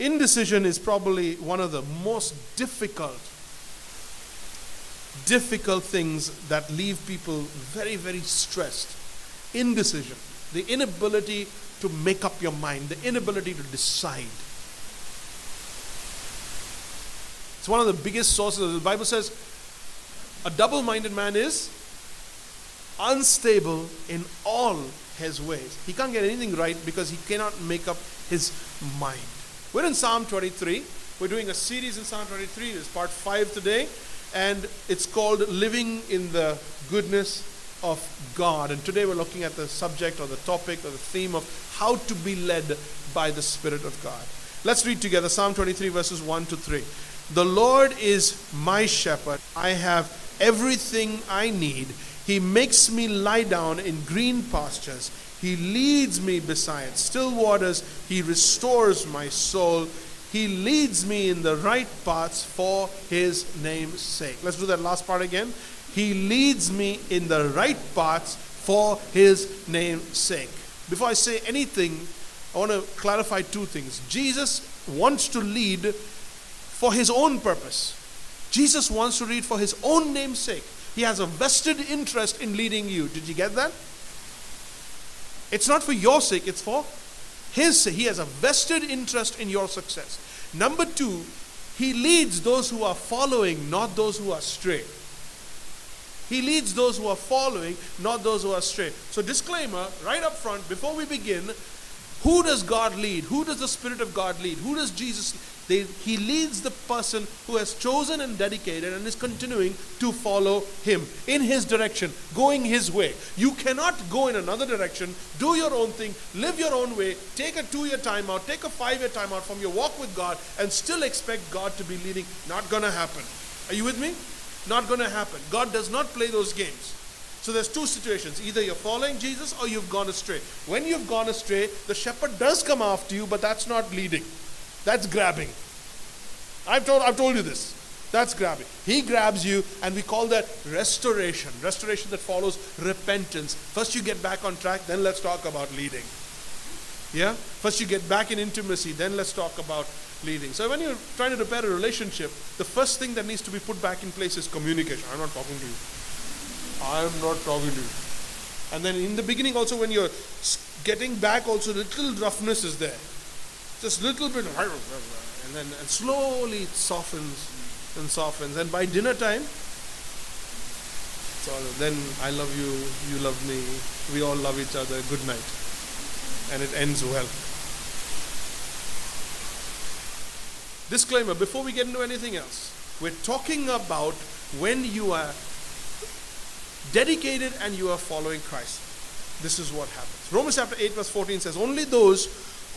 Indecision is probably one of the most difficult, difficult things that leave people very, very stressed. Indecision, the inability to make up your mind, the inability to decide. It's one of the biggest sources. The Bible says a double minded man is unstable in all his ways. He can't get anything right because he cannot make up his mind. We're in Psalm 23. We're doing a series in Psalm 23. It's part 5 today. And it's called Living in the Goodness of God. And today we're looking at the subject or the topic or the theme of how to be led by the Spirit of God. Let's read together Psalm 23, verses 1 to 3. The Lord is my shepherd. I have everything I need. He makes me lie down in green pastures. He leads me beside still waters. He restores my soul. He leads me in the right paths for his name's sake. Let's do that last part again. He leads me in the right paths for his name's sake. Before I say anything, I want to clarify two things. Jesus wants to lead for his own purpose. Jesus wants to lead for his own name's sake. He has a vested interest in leading you. Did you get that? It's not for your sake, it's for his sake. He has a vested interest in your success. Number two, he leads those who are following, not those who are stray. He leads those who are following, not those who are stray. So, disclaimer right up front, before we begin, who does God lead? Who does the Spirit of God lead? Who does Jesus they, he leads the person who has chosen and dedicated and is continuing to follow him in his direction, going his way. You cannot go in another direction, do your own thing, live your own way, take a two year time out, take a five year time out from your walk with God, and still expect God to be leading. Not going to happen. Are you with me? Not going to happen. God does not play those games. So there's two situations. Either you're following Jesus or you've gone astray. When you've gone astray, the shepherd does come after you, but that's not leading. That's grabbing. I've told, I've told you this. That's grabbing. He grabs you, and we call that restoration. Restoration that follows repentance. First, you get back on track, then let's talk about leading. Yeah? First, you get back in intimacy, then let's talk about leading. So, when you're trying to repair a relationship, the first thing that needs to be put back in place is communication. I'm not talking to you. I'm not talking to you. And then in the beginning, also, when you're getting back, also, little roughness is there just little bit, and then and slowly it softens and softens. And by dinner time, so then I love you, you love me, we all love each other. Good night, and it ends well. Disclaimer: Before we get into anything else, we're talking about when you are dedicated and you are following Christ. This is what happens. Romans chapter 8, verse 14 says, Only those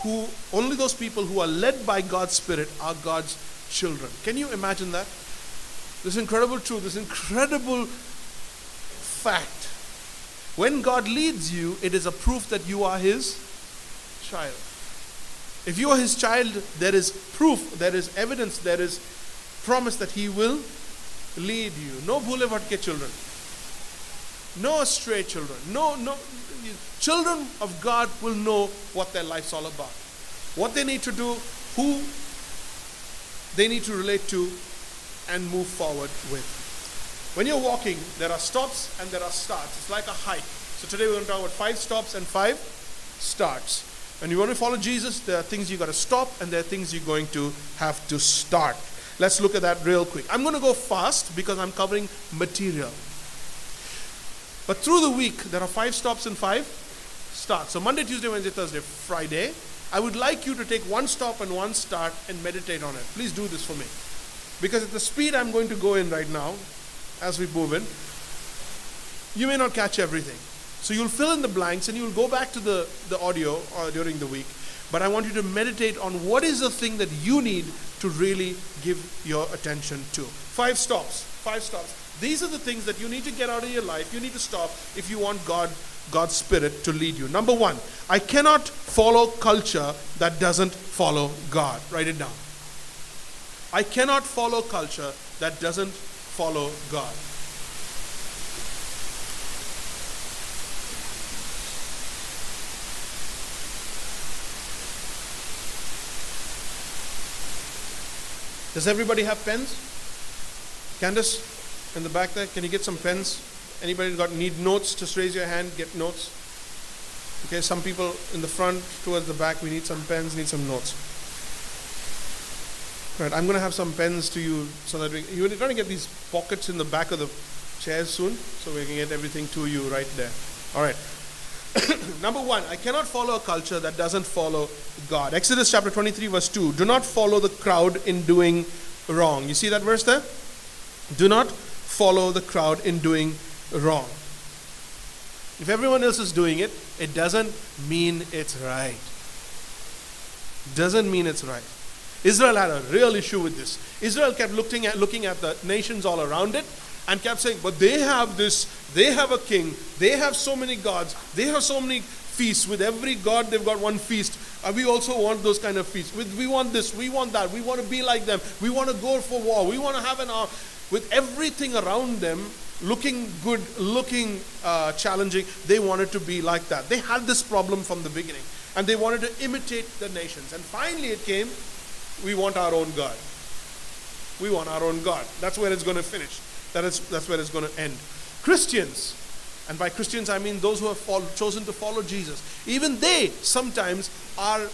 who only those people who are led by God's Spirit are God's children. Can you imagine that? This incredible truth, this incredible fact. When God leads you, it is a proof that you are His child. If you are His child, there is proof, there is evidence, there is promise that He will lead you. No boulevard ke children. No stray children. No, no, children of God will know what their life's all about, what they need to do, who they need to relate to, and move forward with. When you're walking, there are stops and there are starts. It's like a hike. So today we're going to talk about five stops and five starts. When you want to follow Jesus, there are things you got to stop and there are things you're going to have to start. Let's look at that real quick. I'm going to go fast because I'm covering material. But through the week, there are five stops and five starts. So Monday, Tuesday, Wednesday, Thursday, Friday. I would like you to take one stop and one start and meditate on it. Please do this for me. Because at the speed I'm going to go in right now, as we move in, you may not catch everything. So you'll fill in the blanks and you'll go back to the, the audio uh, during the week. But I want you to meditate on what is the thing that you need to really give your attention to. Five stops. Five stops. These are the things that you need to get out of your life. You need to stop if you want God, God's Spirit to lead you. Number one, I cannot follow culture that doesn't follow God. Write it down. I cannot follow culture that doesn't follow God. Does everybody have pens? Candace, in the back there, can you get some pens? Anybody got need notes? Just raise your hand. Get notes. Okay, some people in the front towards the back. We need some pens. Need some notes. Right, I'm going to have some pens to you so that we, you're going to get these pockets in the back of the chairs soon, so we can get everything to you right there. All right. Number one, I cannot follow a culture that doesn't follow God. Exodus chapter 23, verse 2. Do not follow the crowd in doing wrong. You see that verse there? Do not follow the crowd in doing wrong. If everyone else is doing it, it doesn't mean it's right. Doesn't mean it's right. Israel had a real issue with this. Israel kept looking at, looking at the nations all around it and kept saying, but they have this, they have a king, they have so many gods, they have so many feasts. With every god, they've got one feast. And we also want those kind of feasts. We want this, we want that, we want to be like them, we want to go for war, we want to have an. With everything around them looking good, looking uh, challenging, they wanted to be like that. They had this problem from the beginning. And they wanted to imitate the nations. And finally it came we want our own God. We want our own God. That's where it's going to finish. That is, that's where it's going to end. Christians, and by Christians I mean those who have follow, chosen to follow Jesus, even they sometimes are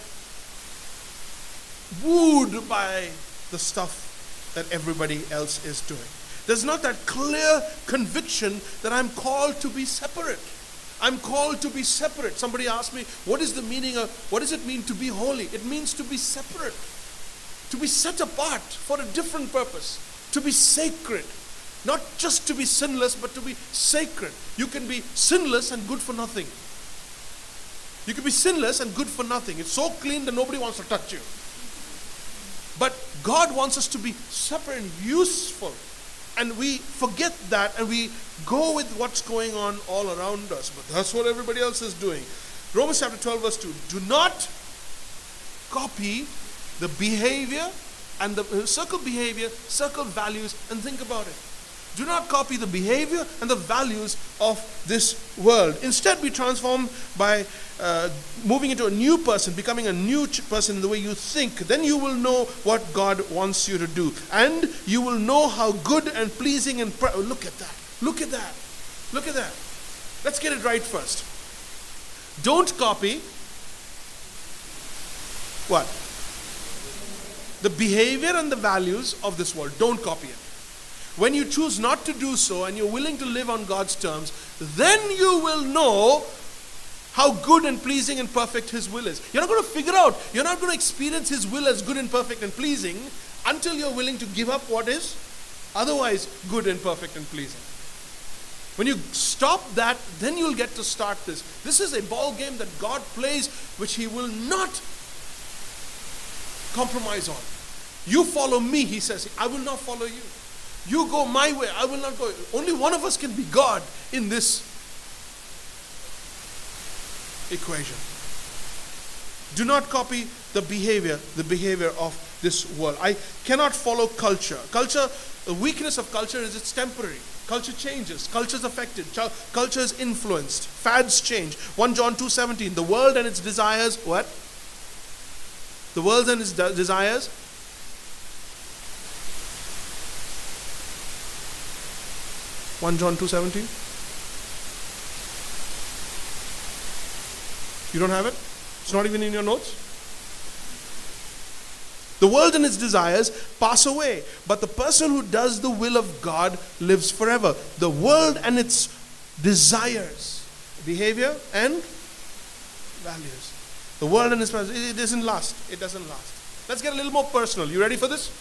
wooed by the stuff that everybody else is doing. There's not that clear conviction that I'm called to be separate. I'm called to be separate. Somebody asked me, what is the meaning of, what does it mean to be holy? It means to be separate to be set apart for a different purpose, to be sacred. Not just to be sinless, but to be sacred. You can be sinless and good for nothing. You can be sinless and good for nothing. It's so clean that nobody wants to touch you. But God wants us to be separate and useful. And we forget that and we go with what's going on all around us. But that's what everybody else is doing. Romans chapter 12, verse 2. Do not copy the behavior and the circle behavior, circle values, and think about it. Do not copy the behavior and the values of this world. Instead, be transformed by uh, moving into a new person, becoming a new person in the way you think. Then you will know what God wants you to do. And you will know how good and pleasing and. Look at that. Look at that. Look at that. Let's get it right first. Don't copy what? the behavior and the values of this world. Don't copy it. When you choose not to do so and you're willing to live on God's terms, then you will know how good and pleasing and perfect His will is. You're not going to figure out, you're not going to experience His will as good and perfect and pleasing until you're willing to give up what is otherwise good and perfect and pleasing. When you stop that, then you'll get to start this. This is a ball game that God plays, which He will not compromise on. You follow me, he says. I will not follow you. You go my way, I will not go. Only one of us can be God in this equation. Do not copy the behavior, the behavior of this world. I cannot follow culture. Culture, the weakness of culture is it's temporary. Culture changes. Culture is affected. Culture is influenced. Fads change. 1 John 2.17, the world and its desires, what? the world and its de- desires. One John two seventeen. You don't have it? It's not even in your notes. The world and its desires pass away, but the person who does the will of God lives forever. The world and its desires, behavior and values. The world and its it doesn't last. It doesn't last. Let's get a little more personal. You ready for this?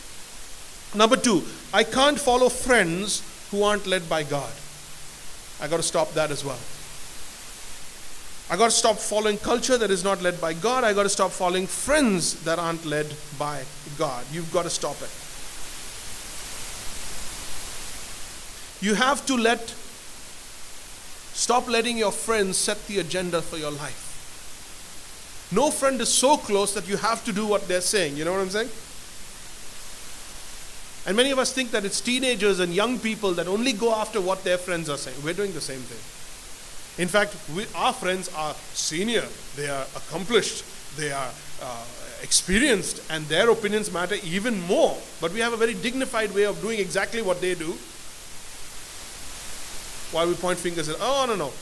Number two, I can't follow friends who aren't led by God. I got to stop that as well. I got to stop following culture that is not led by God. I got to stop following friends that aren't led by God. You've got to stop it. You have to let stop letting your friends set the agenda for your life. No friend is so close that you have to do what they're saying. You know what I'm saying? And many of us think that it's teenagers and young people that only go after what their friends are saying. We're doing the same thing. In fact, we, our friends are senior, they are accomplished, they are uh, experienced and their opinions matter even more. But we have a very dignified way of doing exactly what they do. While we point fingers at, oh, no, no.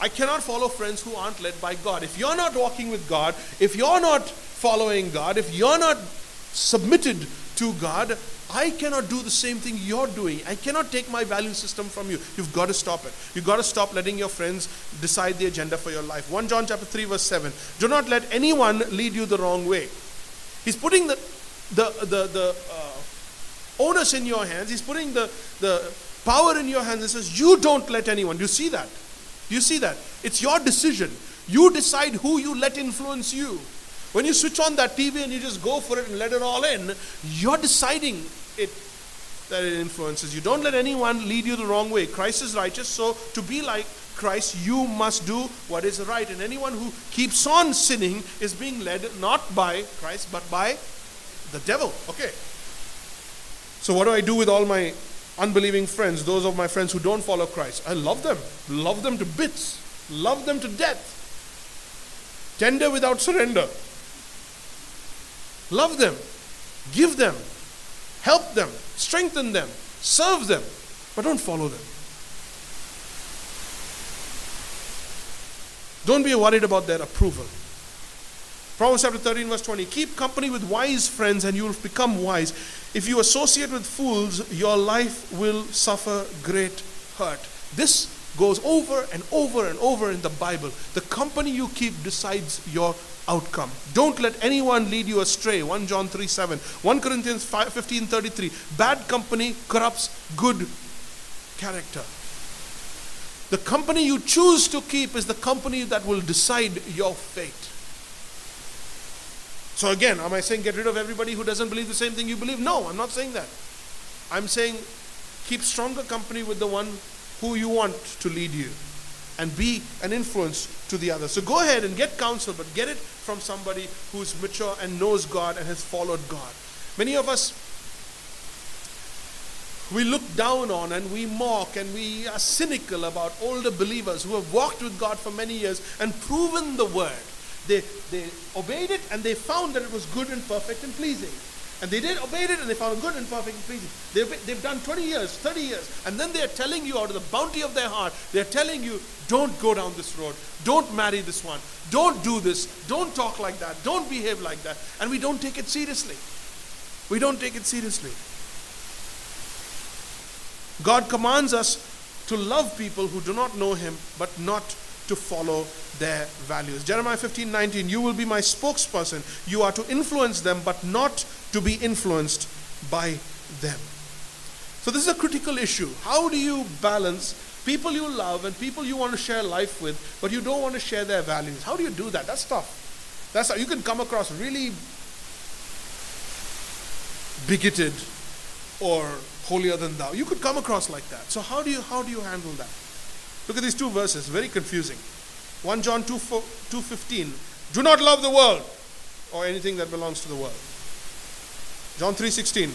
I cannot follow friends who aren't led by God. If you're not walking with God, if you're not following God, if you're not submitted to God, I cannot do the same thing you're doing. I cannot take my value system from you. You've got to stop it. You've got to stop letting your friends decide the agenda for your life. 1 John chapter 3 verse 7. Do not let anyone lead you the wrong way. He's putting the the the, the uh, onus in your hands. He's putting the the power in your hands and says, "You don't let anyone." Do you see that? Do you see that? It's your decision. You decide who you let influence you. When you switch on that TV and you just go for it and let it all in, you're deciding it that it influences you. Don't let anyone lead you the wrong way. Christ is righteous, so to be like Christ, you must do what is right. And anyone who keeps on sinning is being led not by Christ, but by the devil. Okay. So, what do I do with all my unbelieving friends, those of my friends who don't follow Christ? I love them, love them to bits, love them to death. Tender without surrender. Love them, give them, help them, strengthen them, serve them, but don't follow them. Don't be worried about their approval. Proverbs chapter 13, verse 20 Keep company with wise friends, and you will become wise. If you associate with fools, your life will suffer great hurt. This goes over and over and over in the Bible. The company you keep decides your outcome. Don't let anyone lead you astray. 1 John 3 7. 1 Corinthians 5, 15 33. Bad company corrupts good character. The company you choose to keep is the company that will decide your fate. So, again, am I saying get rid of everybody who doesn't believe the same thing you believe? No, I'm not saying that. I'm saying keep stronger company with the one who you want to lead you and be an influence to the other. So go ahead and get counsel, but get it from somebody who's mature and knows God and has followed God. Many of us, we look down on and we mock and we are cynical about older believers who have walked with God for many years and proven the word. They, they obeyed it and they found that it was good and perfect and pleasing. And they did obeyed it and they found good and perfect and pleasing. They've, they've done 20 years, 30 years, and then they're telling you out of the bounty of their heart, they're telling you, don't go down this road, don't marry this one, don't do this, don't talk like that, don't behave like that. And we don't take it seriously. We don't take it seriously. God commands us to love people who do not know Him, but not to follow their values. Jeremiah 15 19, you will be my spokesperson. You are to influence them, but not to be influenced by them. So, this is a critical issue. How do you balance people you love and people you want to share life with, but you don't want to share their values? How do you do that? That's tough. That's how you can come across really bigoted or holier than thou. You could come across like that. So how do you how do you handle that? Look at these two verses, very confusing. 1 John 2, 2.15, do not love the world or anything that belongs to the world. John 3.16,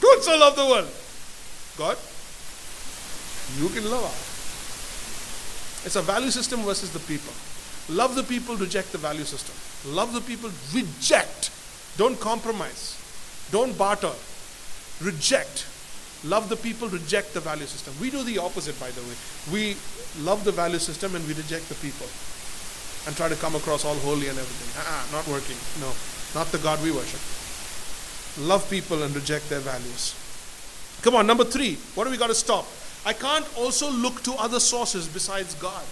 don't so love the world. God, you can love us. It's a value system versus the people. Love the people, reject the value system. Love the people, reject. Don't compromise. Don't barter. Reject love the people, reject the value system. We do the opposite, by the way. We love the value system and we reject the people and try to come across all holy and everything. Ah, not working. No, not the God we worship. Love people and reject their values. Come on, number three. What do we got to stop? I can't also look to other sources besides God.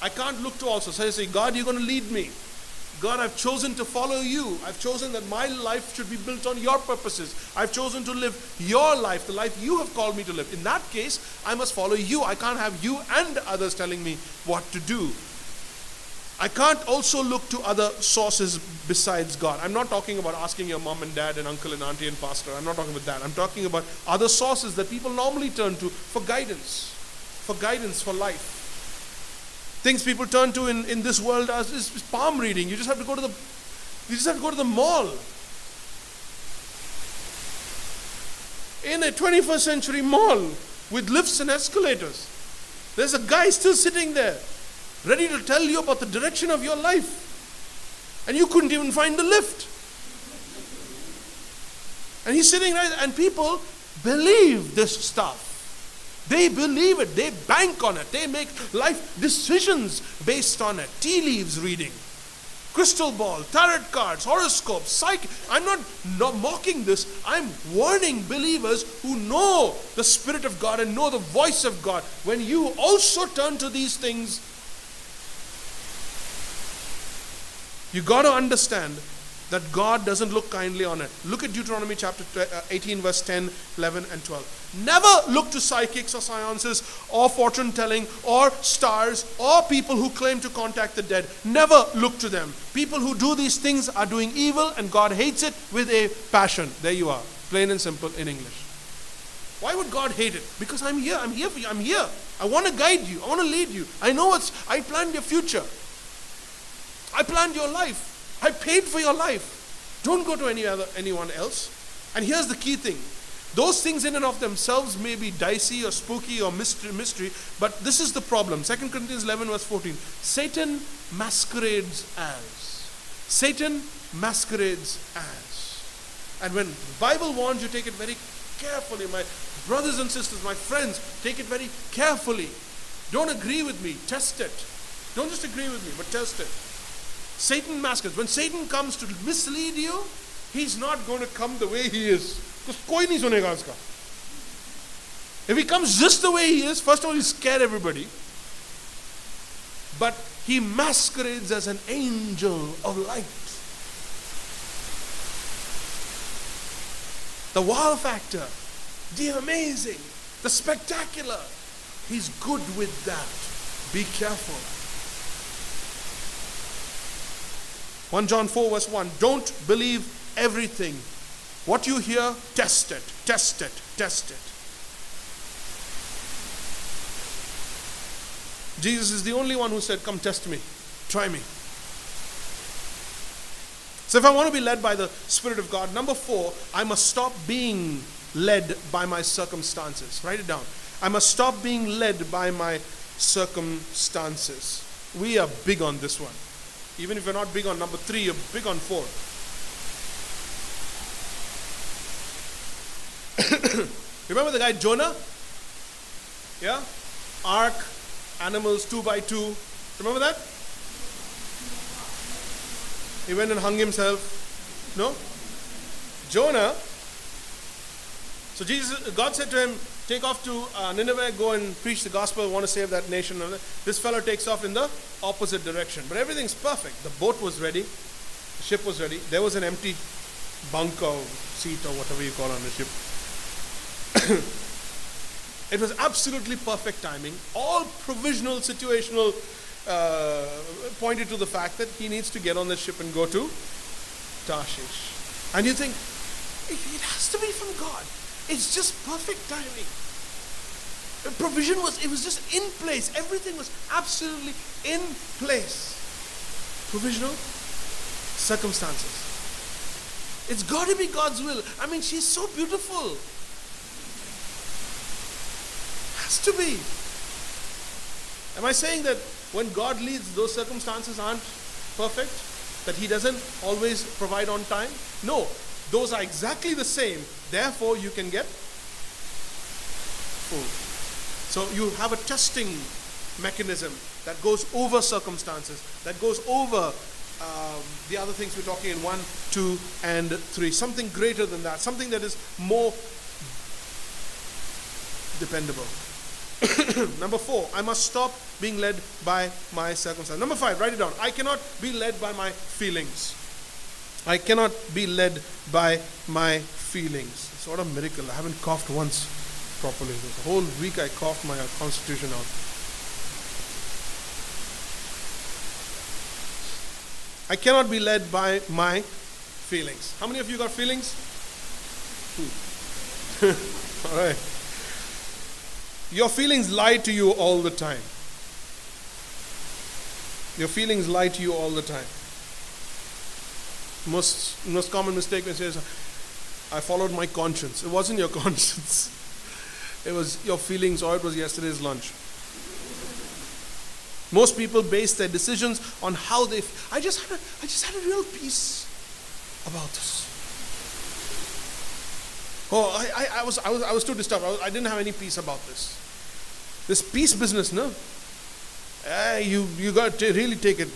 I can't look to also say, say, God, you're going to lead me. God, I've chosen to follow you. I've chosen that my life should be built on your purposes. I've chosen to live your life, the life you have called me to live. In that case, I must follow you. I can't have you and others telling me what to do. I can't also look to other sources besides God. I'm not talking about asking your mom and dad and uncle and auntie and pastor. I'm not talking about that. I'm talking about other sources that people normally turn to for guidance, for guidance for life things people turn to in, in this world as is, is palm reading. You just have to go to the you just have to go to the mall. In a 21st century mall with lifts and escalators, there's a guy still sitting there ready to tell you about the direction of your life. And you couldn't even find the lift. And he's sitting right, and people believe this stuff. They believe it, they bank on it, they make life decisions based on it. Tea leaves reading, crystal ball, tarot cards, horoscopes, psych. I'm not, not mocking this. I'm warning believers who know the Spirit of God and know the voice of God. When you also turn to these things, you got to understand that God doesn't look kindly on it. Look at Deuteronomy chapter uh, 18, verse 10, 11, and 12. Never look to psychics or seances or fortune telling or stars or people who claim to contact the dead. Never look to them. People who do these things are doing evil and God hates it with a passion. There you are, plain and simple in English. Why would God hate it? Because I'm here. I'm here for you. I'm here. I want to guide you. I want to lead you. I know what's, I planned your future. I planned your life. I paid for your life. Don't go to any other anyone else. And here's the key thing. Those things in and of themselves may be dicey or spooky or mystery, mystery, but this is the problem. 2 Corinthians 11 verse 14. Satan masquerades as. Satan masquerades as. And when the Bible warns you, take it very carefully. My brothers and sisters, my friends, take it very carefully. Don't agree with me. Test it. Don't just agree with me, but test it. Satan masquerades. When Satan comes to mislead you, he's not going to come the way he is. Because. If he comes just the way he is, first of all, he'll scare everybody. But he masquerades as an angel of light. The wow factor, the amazing, the spectacular. He's good with that. Be careful. 1 John 4, verse 1 Don't believe everything. What you hear, test it, test it, test it. Jesus is the only one who said, Come test me, try me. So, if I want to be led by the Spirit of God, number four, I must stop being led by my circumstances. Write it down. I must stop being led by my circumstances. We are big on this one. Even if you're not big on number three, you're big on four. Remember the guy Jonah? Yeah? Ark, animals two by two. Remember that? He went and hung himself. No? Jonah. So Jesus, God said to him, take off to uh, Nineveh, go and preach the gospel, want to save that nation. This fellow takes off in the opposite direction. But everything's perfect. The boat was ready, the ship was ready. There was an empty bunk or seat or whatever you call on the ship. it was absolutely perfect timing. All provisional, situational uh, pointed to the fact that he needs to get on the ship and go to Tarshish. And you think, it has to be from God. It's just perfect timing. The provision was, it was just in place. Everything was absolutely in place. Provisional circumstances. It's got to be God's will. I mean, she's so beautiful. Has to be. Am I saying that when God leads, those circumstances aren't perfect? That He doesn't always provide on time? No, those are exactly the same. Therefore, you can get food. So you have a testing mechanism that goes over circumstances, that goes over um, the other things we're talking in 1, 2, and 3. Something greater than that, something that is more dependable. Number four, I must stop being led by my circumstances. Number five, write it down. I cannot be led by my feelings. I cannot be led by my feelings. It's not a miracle. I haven't coughed once properly. The whole week I coughed my constitution out. I cannot be led by my feelings. How many of you got feelings? All right. Your feelings lie to you all the time. Your feelings lie to you all the time most most common mistake when says I followed my conscience. It wasn't your conscience. It was your feelings or it was yesterday's lunch. Most people base their decisions on how they. I just had a, I just had a real peace about this. Oh, I, I, I was, I was, I was too disturbed. I, was, I didn't have any peace about this. This peace business, no? Uh, you, you got to really take it.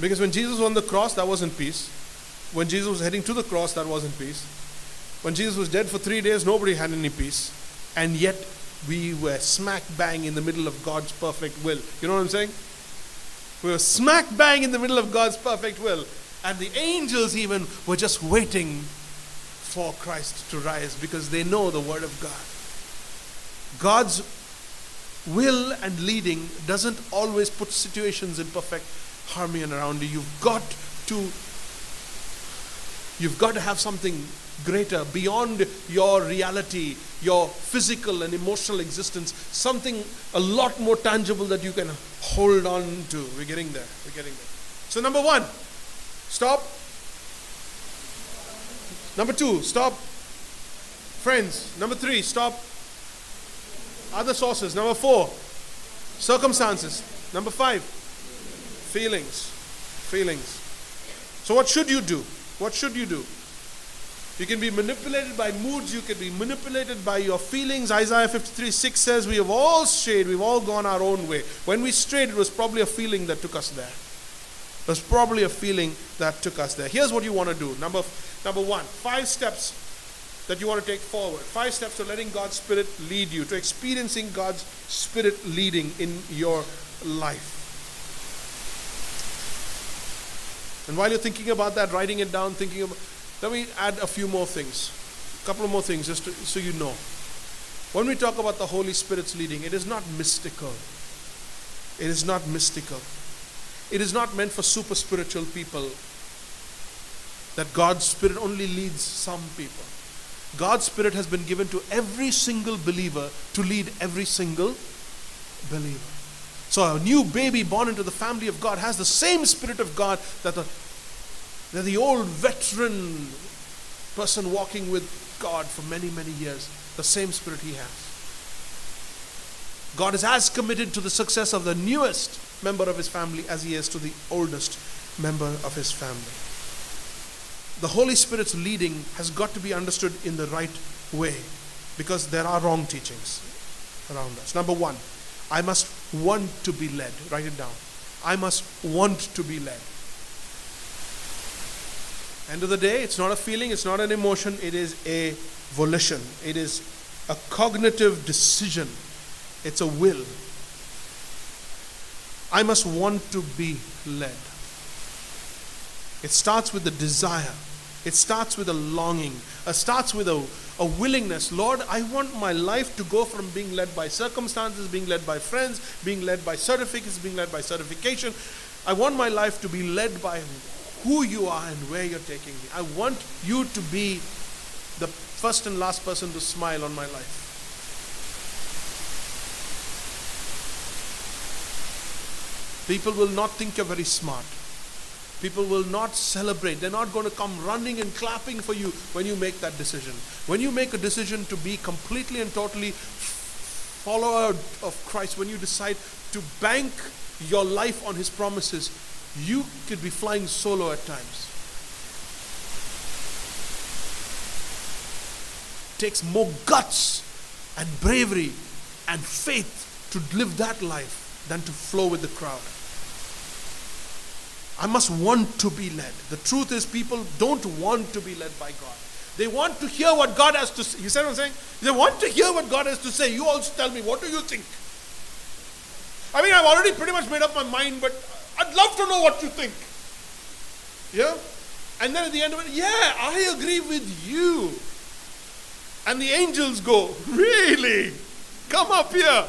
Because when Jesus was on the cross, that wasn't peace. When Jesus was heading to the cross, that wasn't peace. When Jesus was dead for three days, nobody had any peace. And yet, we were smack bang in the middle of God's perfect will. You know what I'm saying? We were smack bang in the middle of God's perfect will. And the angels even were just waiting for Christ to rise because they know the Word of God. God's will and leading doesn't always put situations in perfect harmony around you. You've got to you've got to have something greater beyond your reality, your physical and emotional existence, something a lot more tangible that you can hold on to. We're getting there. We're getting there. So number 1, stop. Number 2, stop. Friends. Number 3, stop other sources. Number four, circumstances. Number five, feelings. Feelings. So, what should you do? What should you do? You can be manipulated by moods, you can be manipulated by your feelings. Isaiah 53 6 says, We have all strayed, we've all gone our own way. When we strayed, it was probably a feeling that took us there. It was probably a feeling that took us there. Here's what you want to do. Number, number one, five steps that you want to take forward. Five steps to letting God's Spirit lead you, to experiencing God's Spirit leading in your life. And while you're thinking about that, writing it down, thinking about, let me add a few more things. A couple more things just to, so you know. When we talk about the Holy Spirit's leading, it is not mystical. It is not mystical. It is not meant for super spiritual people that God's Spirit only leads some people. God's Spirit has been given to every single believer to lead every single believer. So a new baby born into the family of God has the same Spirit of God that the, that the old veteran person walking with God for many, many years, the same Spirit he has. God is as committed to the success of the newest member of his family as he is to the oldest member of his family the Holy Spirit's leading has got to be understood in the right way because there are wrong teachings around us. Number one, I must want to be led. Write it down. I must want to be led. End of the day, it's not a feeling, it's not an emotion, it is a volition. It is a cognitive decision. It's a will. I must want to be led. It starts with the desire. It starts with a longing. It starts with a, a willingness. Lord, I want my life to go from being led by circumstances, being led by friends, being led by certificates, being led by certification. I want my life to be led by who you are and where you're taking me. I want you to be the first and last person to smile on my life. People will not think you're very smart. People will not celebrate. They're not going to come running and clapping for you when you make that decision. When you make a decision to be completely and totally follower of Christ, when you decide to bank your life on His promises, you could be flying solo at times. It takes more guts and bravery and faith to live that life than to flow with the crowd. I must want to be led. The truth is, people don't want to be led by God. They want to hear what God has to say. You see what I'm saying? They want to hear what God has to say. You also tell me, what do you think? I mean, I've already pretty much made up my mind, but I'd love to know what you think. Yeah? And then at the end of it, yeah, I agree with you. And the angels go, really? Come up here.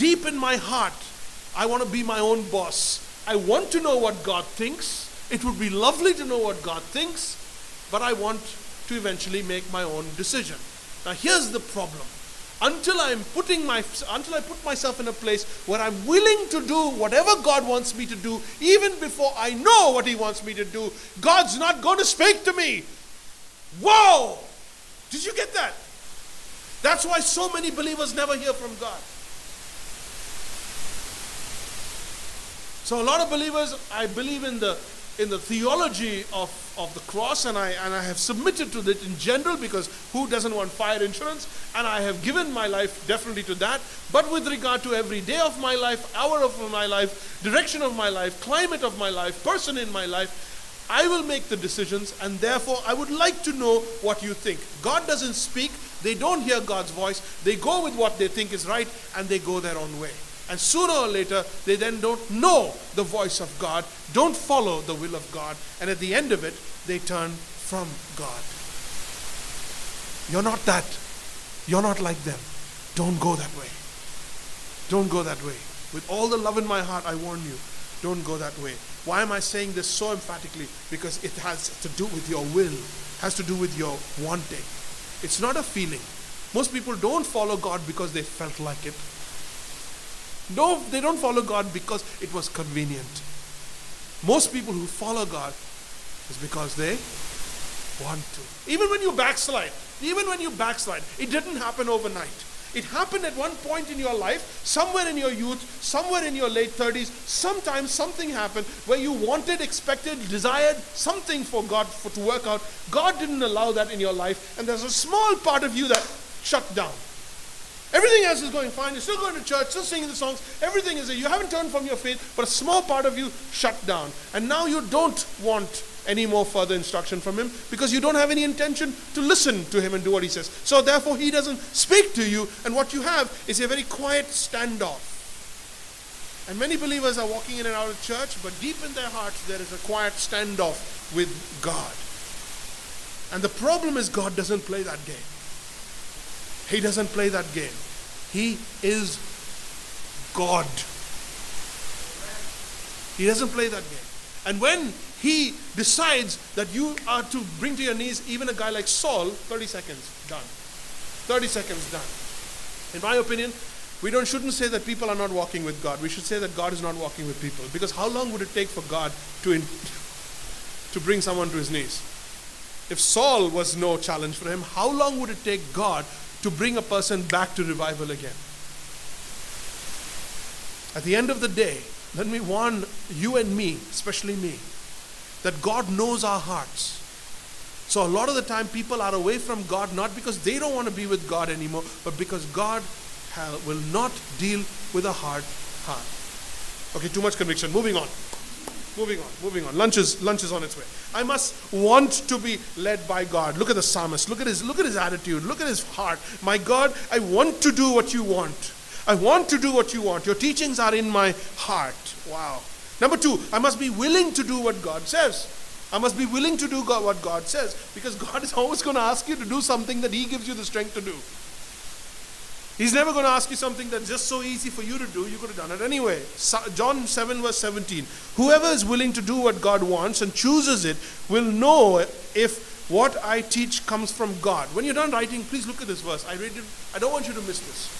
Deep in my heart, I want to be my own boss. I want to know what God thinks. It would be lovely to know what God thinks, but I want to eventually make my own decision. Now here's the problem. Until I'm putting my until I put myself in a place where I'm willing to do whatever God wants me to do, even before I know what He wants me to do, God's not going to speak to me. Whoa! Did you get that? That's why so many believers never hear from God. So a lot of believers, I believe in the in the theology of, of the cross, and I and I have submitted to it in general because who doesn't want fire insurance? And I have given my life definitely to that. But with regard to every day of my life, hour of my life, direction of my life, climate of my life, person in my life, I will make the decisions, and therefore I would like to know what you think. God doesn't speak, they don't hear God's voice, they go with what they think is right, and they go their own way. And sooner or later, they then don't know the voice of God, don't follow the will of God, and at the end of it, they turn from God. You're not that. You're not like them. Don't go that way. Don't go that way. With all the love in my heart, I warn you, don't go that way. Why am I saying this so emphatically? Because it has to do with your will, has to do with your wanting. It's not a feeling. Most people don't follow God because they felt like it. No, they don't follow God because it was convenient. Most people who follow God is because they want to. Even when you backslide, even when you backslide, it didn't happen overnight. It happened at one point in your life, somewhere in your youth, somewhere in your late 30s. Sometimes something happened where you wanted, expected, desired something for God for, to work out. God didn't allow that in your life, and there's a small part of you that shut down. Everything else is going fine. You're still going to church, still singing the songs. Everything is there. You haven't turned from your faith, but a small part of you shut down. And now you don't want any more further instruction from him because you don't have any intention to listen to him and do what he says. So therefore, he doesn't speak to you, and what you have is a very quiet standoff. And many believers are walking in and out of church, but deep in their hearts, there is a quiet standoff with God. And the problem is, God doesn't play that game. He doesn't play that game. He is God. He doesn't play that game. And when he decides that you are to bring to your knees even a guy like Saul, 30 seconds, done. 30 seconds, done. In my opinion, we don't, shouldn't say that people are not walking with God. We should say that God is not walking with people. Because how long would it take for God to, in, to bring someone to his knees? If Saul was no challenge for him, how long would it take God to bring a person back to revival again. At the end of the day, let me warn you and me, especially me, that God knows our hearts. So a lot of the time people are away from God not because they don't want to be with God anymore, but because God will not deal with a hard heart. Okay, too much conviction. Moving on. Moving on, moving on. Lunch is, lunch is on its way. I must want to be led by God. Look at the psalmist. Look at his look at his attitude. Look at his heart. My God, I want to do what you want. I want to do what you want. Your teachings are in my heart. Wow. Number two, I must be willing to do what God says. I must be willing to do God, what God says because God is always going to ask you to do something that He gives you the strength to do. He's never going to ask you something that's just so easy for you to do. You could have done it anyway. John 7, verse 17. Whoever is willing to do what God wants and chooses it will know if what I teach comes from God. When you're done writing, please look at this verse. I read it. I don't want you to miss this.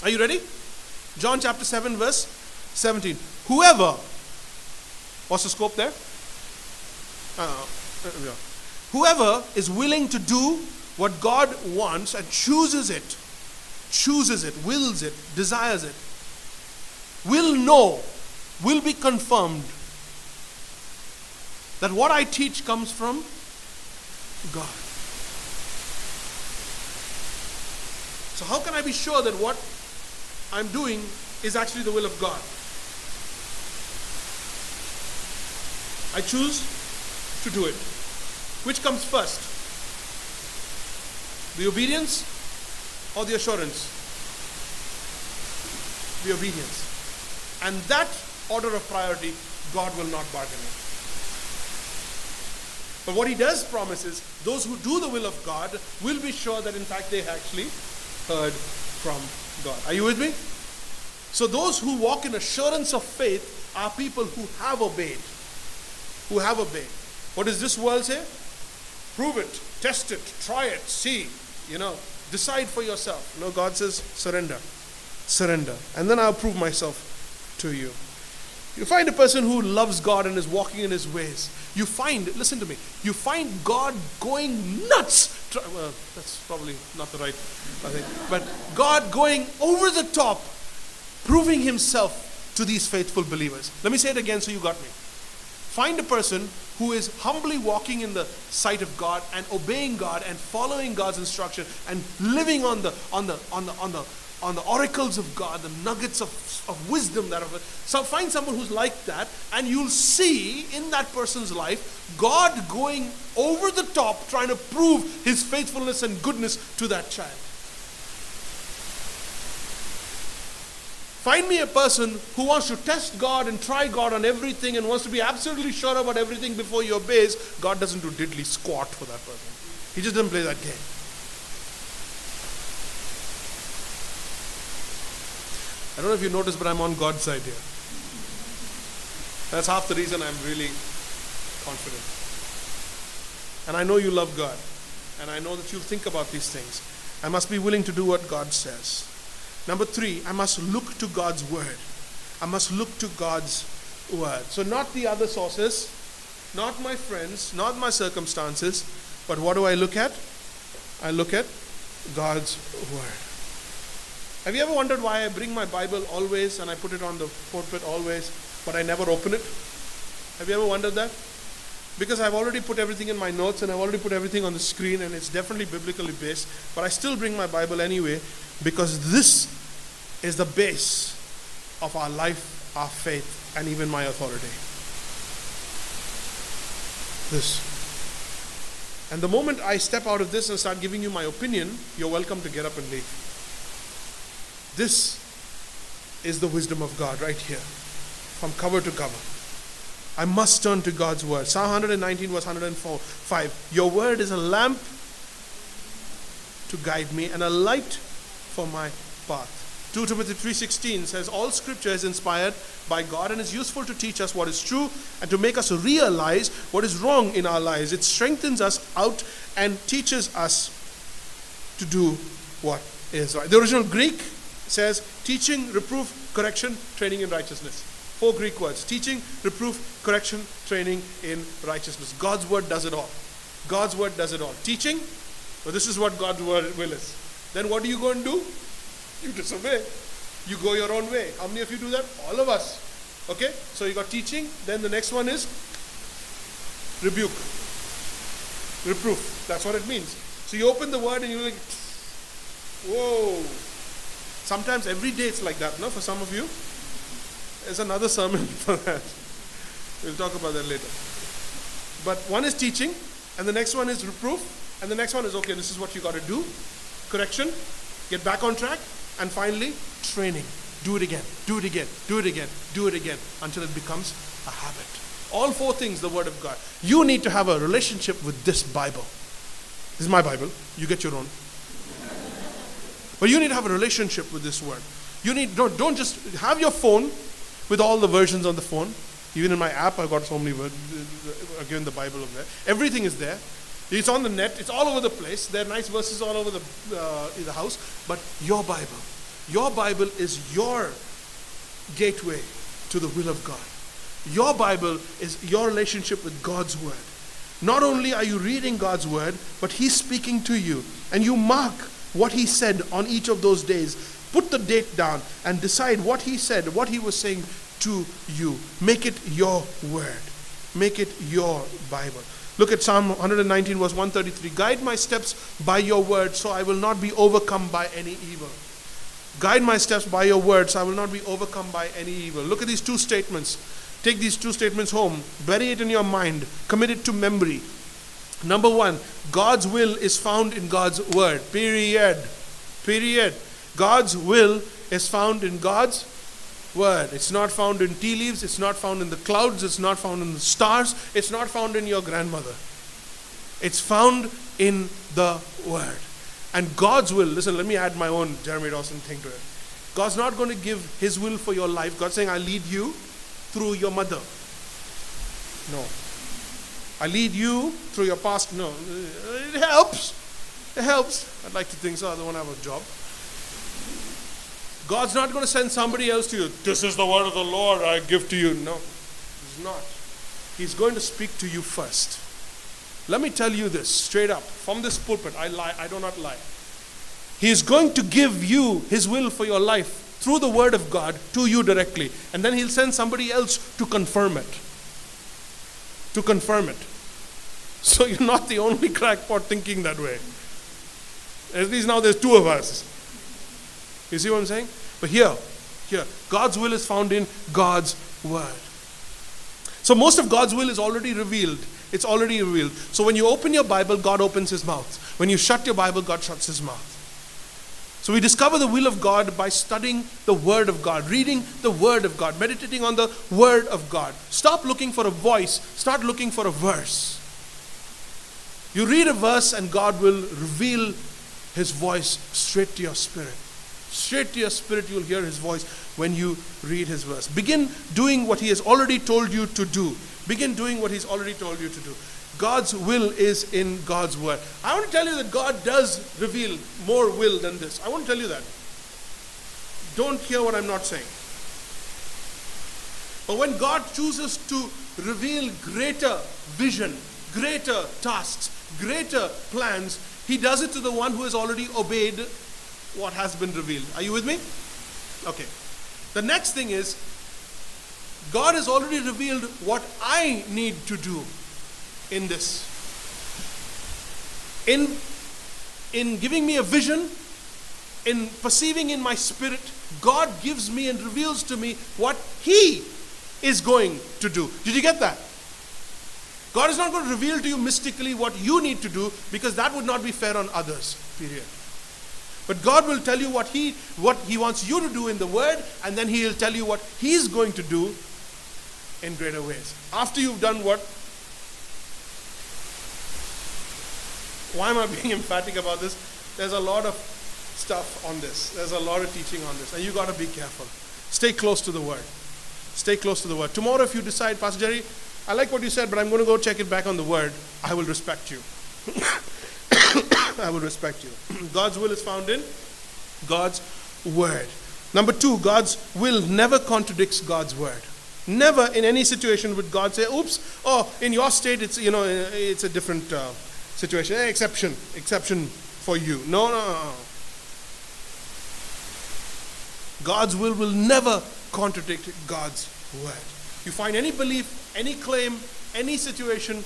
Are you ready? John chapter 7, verse 17. Whoever, what's the scope there? Uh, yeah. Whoever is willing to do what God wants and chooses it, chooses it, wills it, desires it, will know, will be confirmed that what I teach comes from God. So, how can I be sure that what I'm doing is actually the will of God? I choose to do it. Which comes first? The obedience or the assurance? The obedience. And that order of priority, God will not bargain with. But what he does promise is those who do the will of God will be sure that in fact they actually heard from God. Are you with me? So those who walk in assurance of faith are people who have obeyed. Who have obeyed. What does this world say? Prove it, test it, try it, see, you know, decide for yourself. No, God says surrender, surrender. And then I'll prove myself to you. You find a person who loves God and is walking in his ways. You find, listen to me, you find God going nuts. Well, that's probably not the right thing, but God going over the top, proving himself to these faithful believers. Let me say it again so you got me. Find a person who is humbly walking in the sight of God and obeying God and following God's instruction and living on the on the on the on the on the oracles of God, the nuggets of, of wisdom that are. So find someone who's like that, and you'll see in that person's life God going over the top, trying to prove his faithfulness and goodness to that child. Find me a person who wants to test God and try God on everything and wants to be absolutely sure about everything before he obeys. God doesn't do diddly squat for that person. He just doesn't play that game. I don't know if you noticed, but I'm on God's side here. That's half the reason I'm really confident. And I know you love God. And I know that you'll think about these things. I must be willing to do what God says. Number three, I must look to God's word. I must look to God's word. So, not the other sources, not my friends, not my circumstances, but what do I look at? I look at God's word. Have you ever wondered why I bring my Bible always and I put it on the pulpit always, but I never open it? Have you ever wondered that? Because I've already put everything in my notes and I've already put everything on the screen and it's definitely biblically based, but I still bring my Bible anyway because this is the base of our life, our faith, and even my authority. This. And the moment I step out of this and start giving you my opinion, you're welcome to get up and leave. This is the wisdom of God right here, from cover to cover. I must turn to God's word. Psalm 119, verse 104, 5. Your word is a lamp to guide me and a light for my path. 2 Timothy 3:16 says all scripture is inspired by God and is useful to teach us what is true and to make us realize what is wrong in our lives. It strengthens us out and teaches us to do what is right. The original Greek says teaching, reproof, correction, training in righteousness. Four Greek words teaching, reproof, correction, training in righteousness. God's word does it all. God's word does it all. Teaching, well, this is what God's word will is. Then what do you go and do? You disobey. You go your own way. How many of you do that? All of us. Okay? So you got teaching, then the next one is rebuke. Reproof. That's what it means. So you open the word and you're like, whoa, Sometimes every day it's like that, no? For some of you, there's another sermon for that. We'll talk about that later. But one is teaching, and the next one is reproof, and the next one is okay, this is what you got to do. Correction, get back on track, and finally, training. Do it again, do it again, do it again, do it again until it becomes a habit. All four things, the Word of God. You need to have a relationship with this Bible. This is my Bible. You get your own. But you need to have a relationship with this word. You need don't, don't just have your phone with all the versions on the phone. Even in my app, I've got so many words. Again, the Bible of there. Everything is there. It's on the net. It's all over the place. There are nice verses all over the uh, the house. But your Bible, your Bible is your gateway to the will of God. Your Bible is your relationship with God's word. Not only are you reading God's word, but He's speaking to you, and you mark what he said on each of those days. Put the date down and decide what he said, what he was saying to you. Make it your word. Make it your Bible. Look at Psalm 119, verse 133. Guide my steps by your word, so I will not be overcome by any evil. Guide my steps by your words, so I will not be overcome by any evil. Look at these two statements. Take these two statements home, bury it in your mind, commit it to memory. Number one, God's will is found in God's word. Period. Period. God's will is found in God's word. It's not found in tea leaves, it's not found in the clouds, it's not found in the stars, it's not found in your grandmother. It's found in the word. And God's will, listen, let me add my own Jeremy Dawson thing to it. God's not going to give his will for your life. God's saying, I lead you through your mother. No. I lead you through your past. No, it helps. It helps. I'd like to think so. I don't want to have a job. God's not going to send somebody else to you. This is the word of the Lord I give to you. No, He's not. He's going to speak to you first. Let me tell you this straight up from this pulpit. I lie. I do not lie. He is going to give you His will for your life through the Word of God to you directly, and then He'll send somebody else to confirm it. To confirm it. So you're not the only crackpot thinking that way. At least now there's two of us. You see what I'm saying? But here, here, God's will is found in God's Word. So most of God's will is already revealed. It's already revealed. So when you open your Bible, God opens his mouth. When you shut your Bible, God shuts his mouth. So we discover the will of God by studying the Word of God, reading the Word of God, meditating on the Word of God. Stop looking for a voice, start looking for a verse. You read a verse, and God will reveal His voice straight to your spirit. Straight to your spirit, you'll hear His voice when you read His verse. Begin doing what He has already told you to do. Begin doing what He's already told you to do. God's will is in God's word. I want to tell you that God does reveal more will than this. I want to tell you that. Don't hear what I'm not saying. But when God chooses to reveal greater vision, greater tasks, greater plans, He does it to the one who has already obeyed what has been revealed. Are you with me? Okay. The next thing is God has already revealed what I need to do in this. In, in giving me a vision, in perceiving in my spirit, God gives me and reveals to me what He is going to do. Did you get that? God is not going to reveal to you mystically what you need to do because that would not be fair on others. Period. But God will tell you what He what He wants you to do in the Word, and then He will tell you what He's going to do in greater ways. After you've done what Why am I being emphatic about this? There's a lot of stuff on this. There's a lot of teaching on this. And you've got to be careful. Stay close to the word. Stay close to the word. Tomorrow, if you decide, Pastor Jerry, I like what you said, but I'm going to go check it back on the word, I will respect you. I will respect you. God's will is found in God's word. Number two, God's will never contradicts God's word. Never in any situation would God say, "Oops, oh, in your state, it's you know, it's a different uh, situation. Eh, exception, exception for you. No, no, no. God's will will never contradict God's word. You find any belief, any claim, any situation,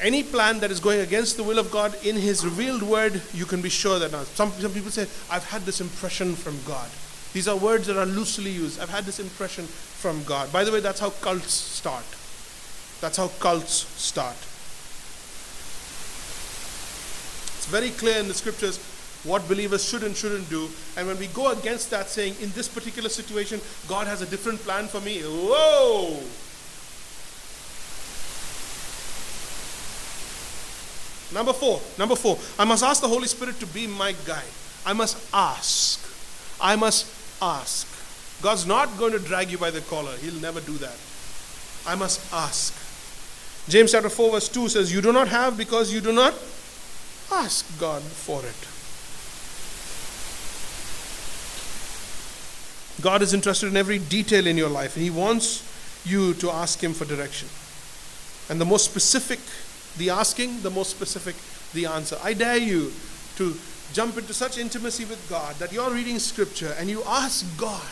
any plan that is going against the will of God in His revealed word, you can be sure that now. Some, some people say, I've had this impression from God. These are words that are loosely used. I've had this impression from God. By the way, that's how cults start. That's how cults start. It's very clear in the scriptures what believers should and shouldn't do. And when we go against that, saying, in this particular situation, God has a different plan for me, whoa! Number four, number four, I must ask the Holy Spirit to be my guide. I must ask. I must ask. God's not going to drag you by the collar, He'll never do that. I must ask. James chapter 4, verse 2 says, You do not have because you do not Ask God for it. God is interested in every detail in your life, and He wants you to ask Him for direction. And the more specific the asking, the more specific the answer. I dare you to jump into such intimacy with God that you're reading Scripture and you ask God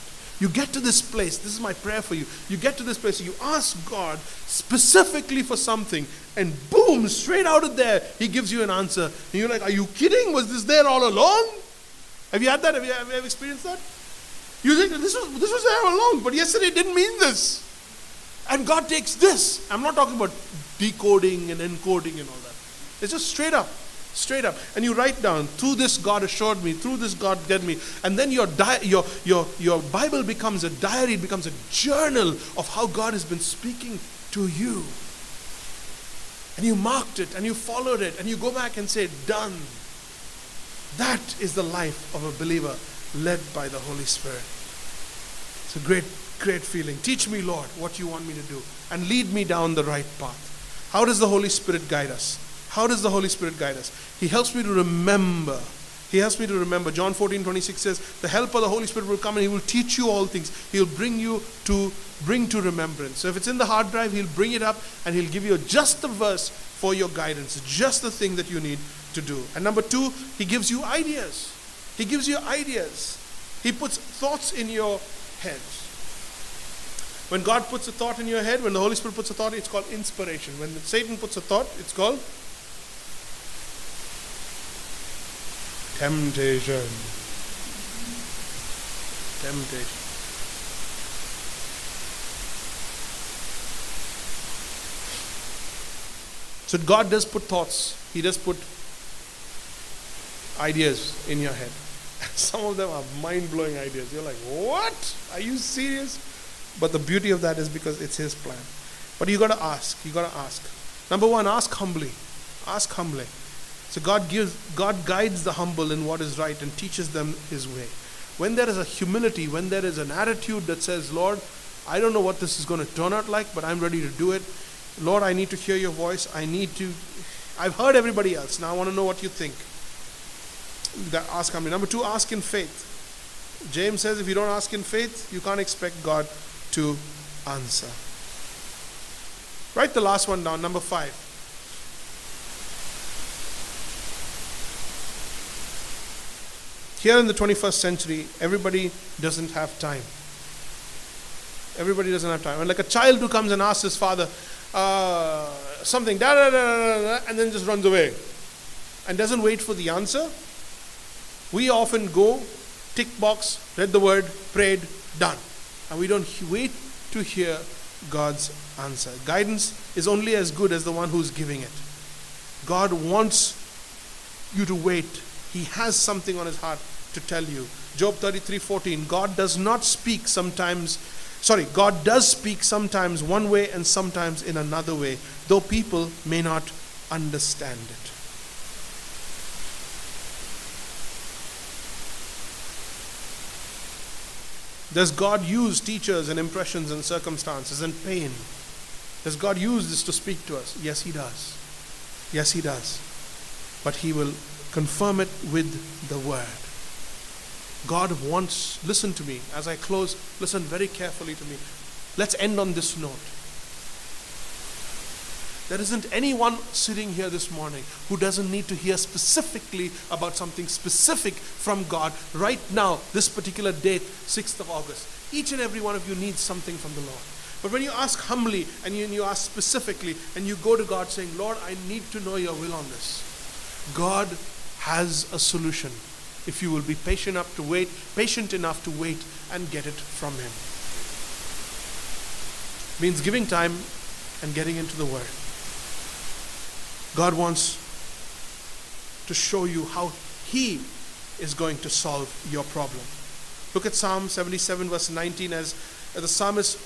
you get to this place, this is my prayer for you. You get to this place, you ask God specifically for something, and boom, straight out of there, He gives you an answer. And you're like, Are you kidding? Was this there all along? Have you had that? Have you, have you experienced that? You think this was, this was there all along, but yesterday didn't mean this. And God takes this. I'm not talking about decoding and encoding and all that. It's just straight up. Straight up. And you write down, through this God assured me, through this God led me. And then your, di- your, your, your Bible becomes a diary, it becomes a journal of how God has been speaking to you. And you marked it and you followed it and you go back and say, Done. That is the life of a believer led by the Holy Spirit. It's a great, great feeling. Teach me, Lord, what you want me to do and lead me down the right path. How does the Holy Spirit guide us? How does the Holy Spirit guide us? He helps me to remember He helps me to remember. John 14, 26 says, The helper, the Holy Spirit will come and he will teach you all things. He'll bring you to bring to remembrance. So if it's in the hard drive, he'll bring it up and he'll give you just the verse for your guidance, just the thing that you need to do. And number two, he gives you ideas. He gives you ideas. He puts thoughts in your head. When God puts a thought in your head, when the Holy Spirit puts a thought, it's called inspiration. When Satan puts a thought, it's called temptation. Temptation. So God does put thoughts. He does put ideas in your head. Some of them are mind blowing ideas. You're like, what? Are you serious? But the beauty of that is because it's His plan. But you got to ask. You got to ask. Number one, ask humbly. Ask humbly. So God gives, God guides the humble in what is right and teaches them His way. When there is a humility, when there is an attitude that says, Lord, I don't know what this is going to turn out like, but I'm ready to do it. Lord, I need to hear your voice. I need to. I've heard everybody else. Now I want to know what you think. That ask humbly. Number two, ask in faith. James says if you don't ask in faith, you can't expect God to answer. Write the last one down, number five. Here in the 21st century, everybody doesn't have time. Everybody doesn't have time. And like a child who comes and asks his father uh, something, da, da, da, da, and then just runs away and doesn't wait for the answer, we often go, tick box, read the word, prayed, done. And we don't wait to hear God's answer. Guidance is only as good as the one who's giving it. God wants you to wait. He has something on his heart to tell you. Job 33:14 God does not speak sometimes sorry, God does speak sometimes one way and sometimes in another way, though people may not understand it. Does God use teachers and impressions and circumstances and pain? Does God use this to speak to us? Yes, He does. Yes, He does. But He will confirm it with the Word. God wants, listen to me as I close, listen very carefully to me. Let's end on this note. There isn't anyone sitting here this morning who doesn't need to hear specifically about something specific from God right now, this particular date, 6th of August. Each and every one of you needs something from the Lord. But when you ask humbly and you, and you ask specifically and you go to God saying, Lord, I need to know your will on this, God has a solution if you will be patient enough to wait, patient enough to wait and get it from Him. Means giving time and getting into the Word. God wants to show you how He is going to solve your problem. Look at Psalm 77, verse 19, as, as the psalmist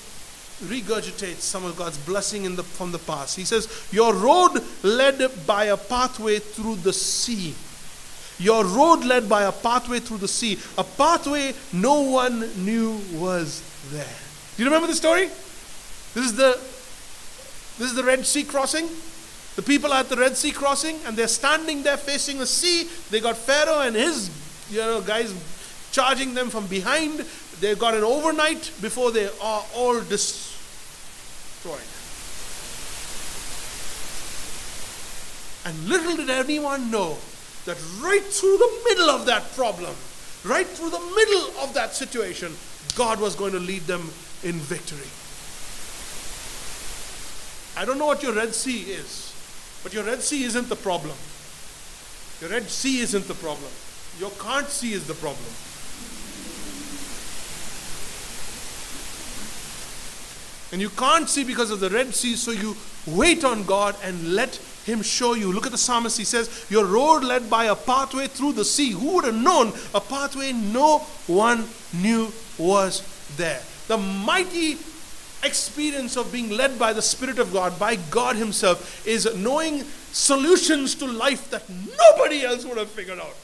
regurgitates some of God's blessing in the, from the past. He says, Your road led by a pathway through the sea. Your road led by a pathway through the sea, a pathway no one knew was there. Do you remember the story? This is the this is the Red Sea crossing. The people are at the Red Sea crossing and they're standing there facing the sea. They got Pharaoh and his you know guys charging them from behind. They've got an overnight before they are all destroyed. And little did anyone know that right through the middle of that problem, right through the middle of that situation, God was going to lead them in victory. I don't know what your Red Sea is, but your Red Sea isn't the problem. Your Red Sea isn't the problem. Your can't see is the problem. And you can't see because of the Red Sea, so you wait on God and let Him show you. Look at the psalmist. He says, Your road led by a pathway through the sea. Who would have known a pathway no one knew was there? The mighty experience of being led by the Spirit of God, by God Himself, is knowing solutions to life that nobody else would have figured out.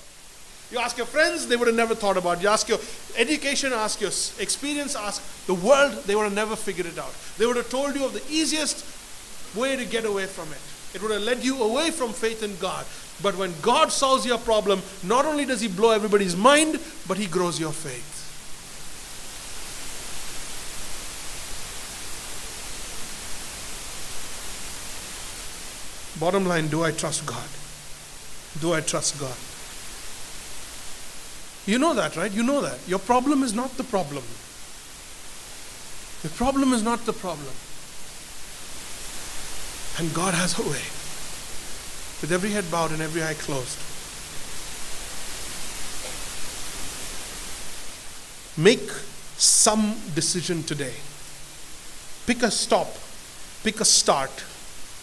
You ask your friends, they would have never thought about it. You ask your education, ask your experience, ask the world, they would have never figured it out. They would have told you of the easiest way to get away from it. It would have led you away from faith in God. But when God solves your problem, not only does He blow everybody's mind, but He grows your faith. Bottom line do I trust God? Do I trust God? You know that, right? You know that. Your problem is not the problem. The problem is not the problem. And God has a way. With every head bowed and every eye closed. Make some decision today. Pick a stop. Pick a start.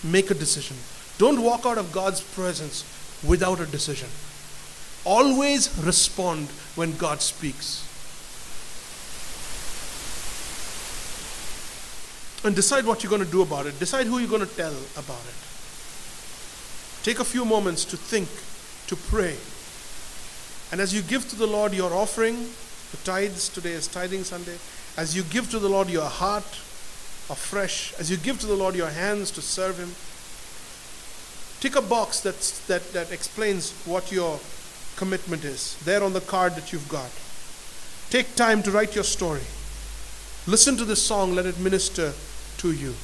Make a decision. Don't walk out of God's presence without a decision. Always respond when God speaks. And decide what you're going to do about it. Decide who you're going to tell about it. Take a few moments to think, to pray. And as you give to the Lord your offering, the tithes, today is tithing Sunday, as you give to the Lord your heart afresh, as you give to the Lord your hands to serve Him, tick a box that's, that, that explains what your commitment is, there on the card that you've got. Take time to write your story. Listen to this song, let it minister to you.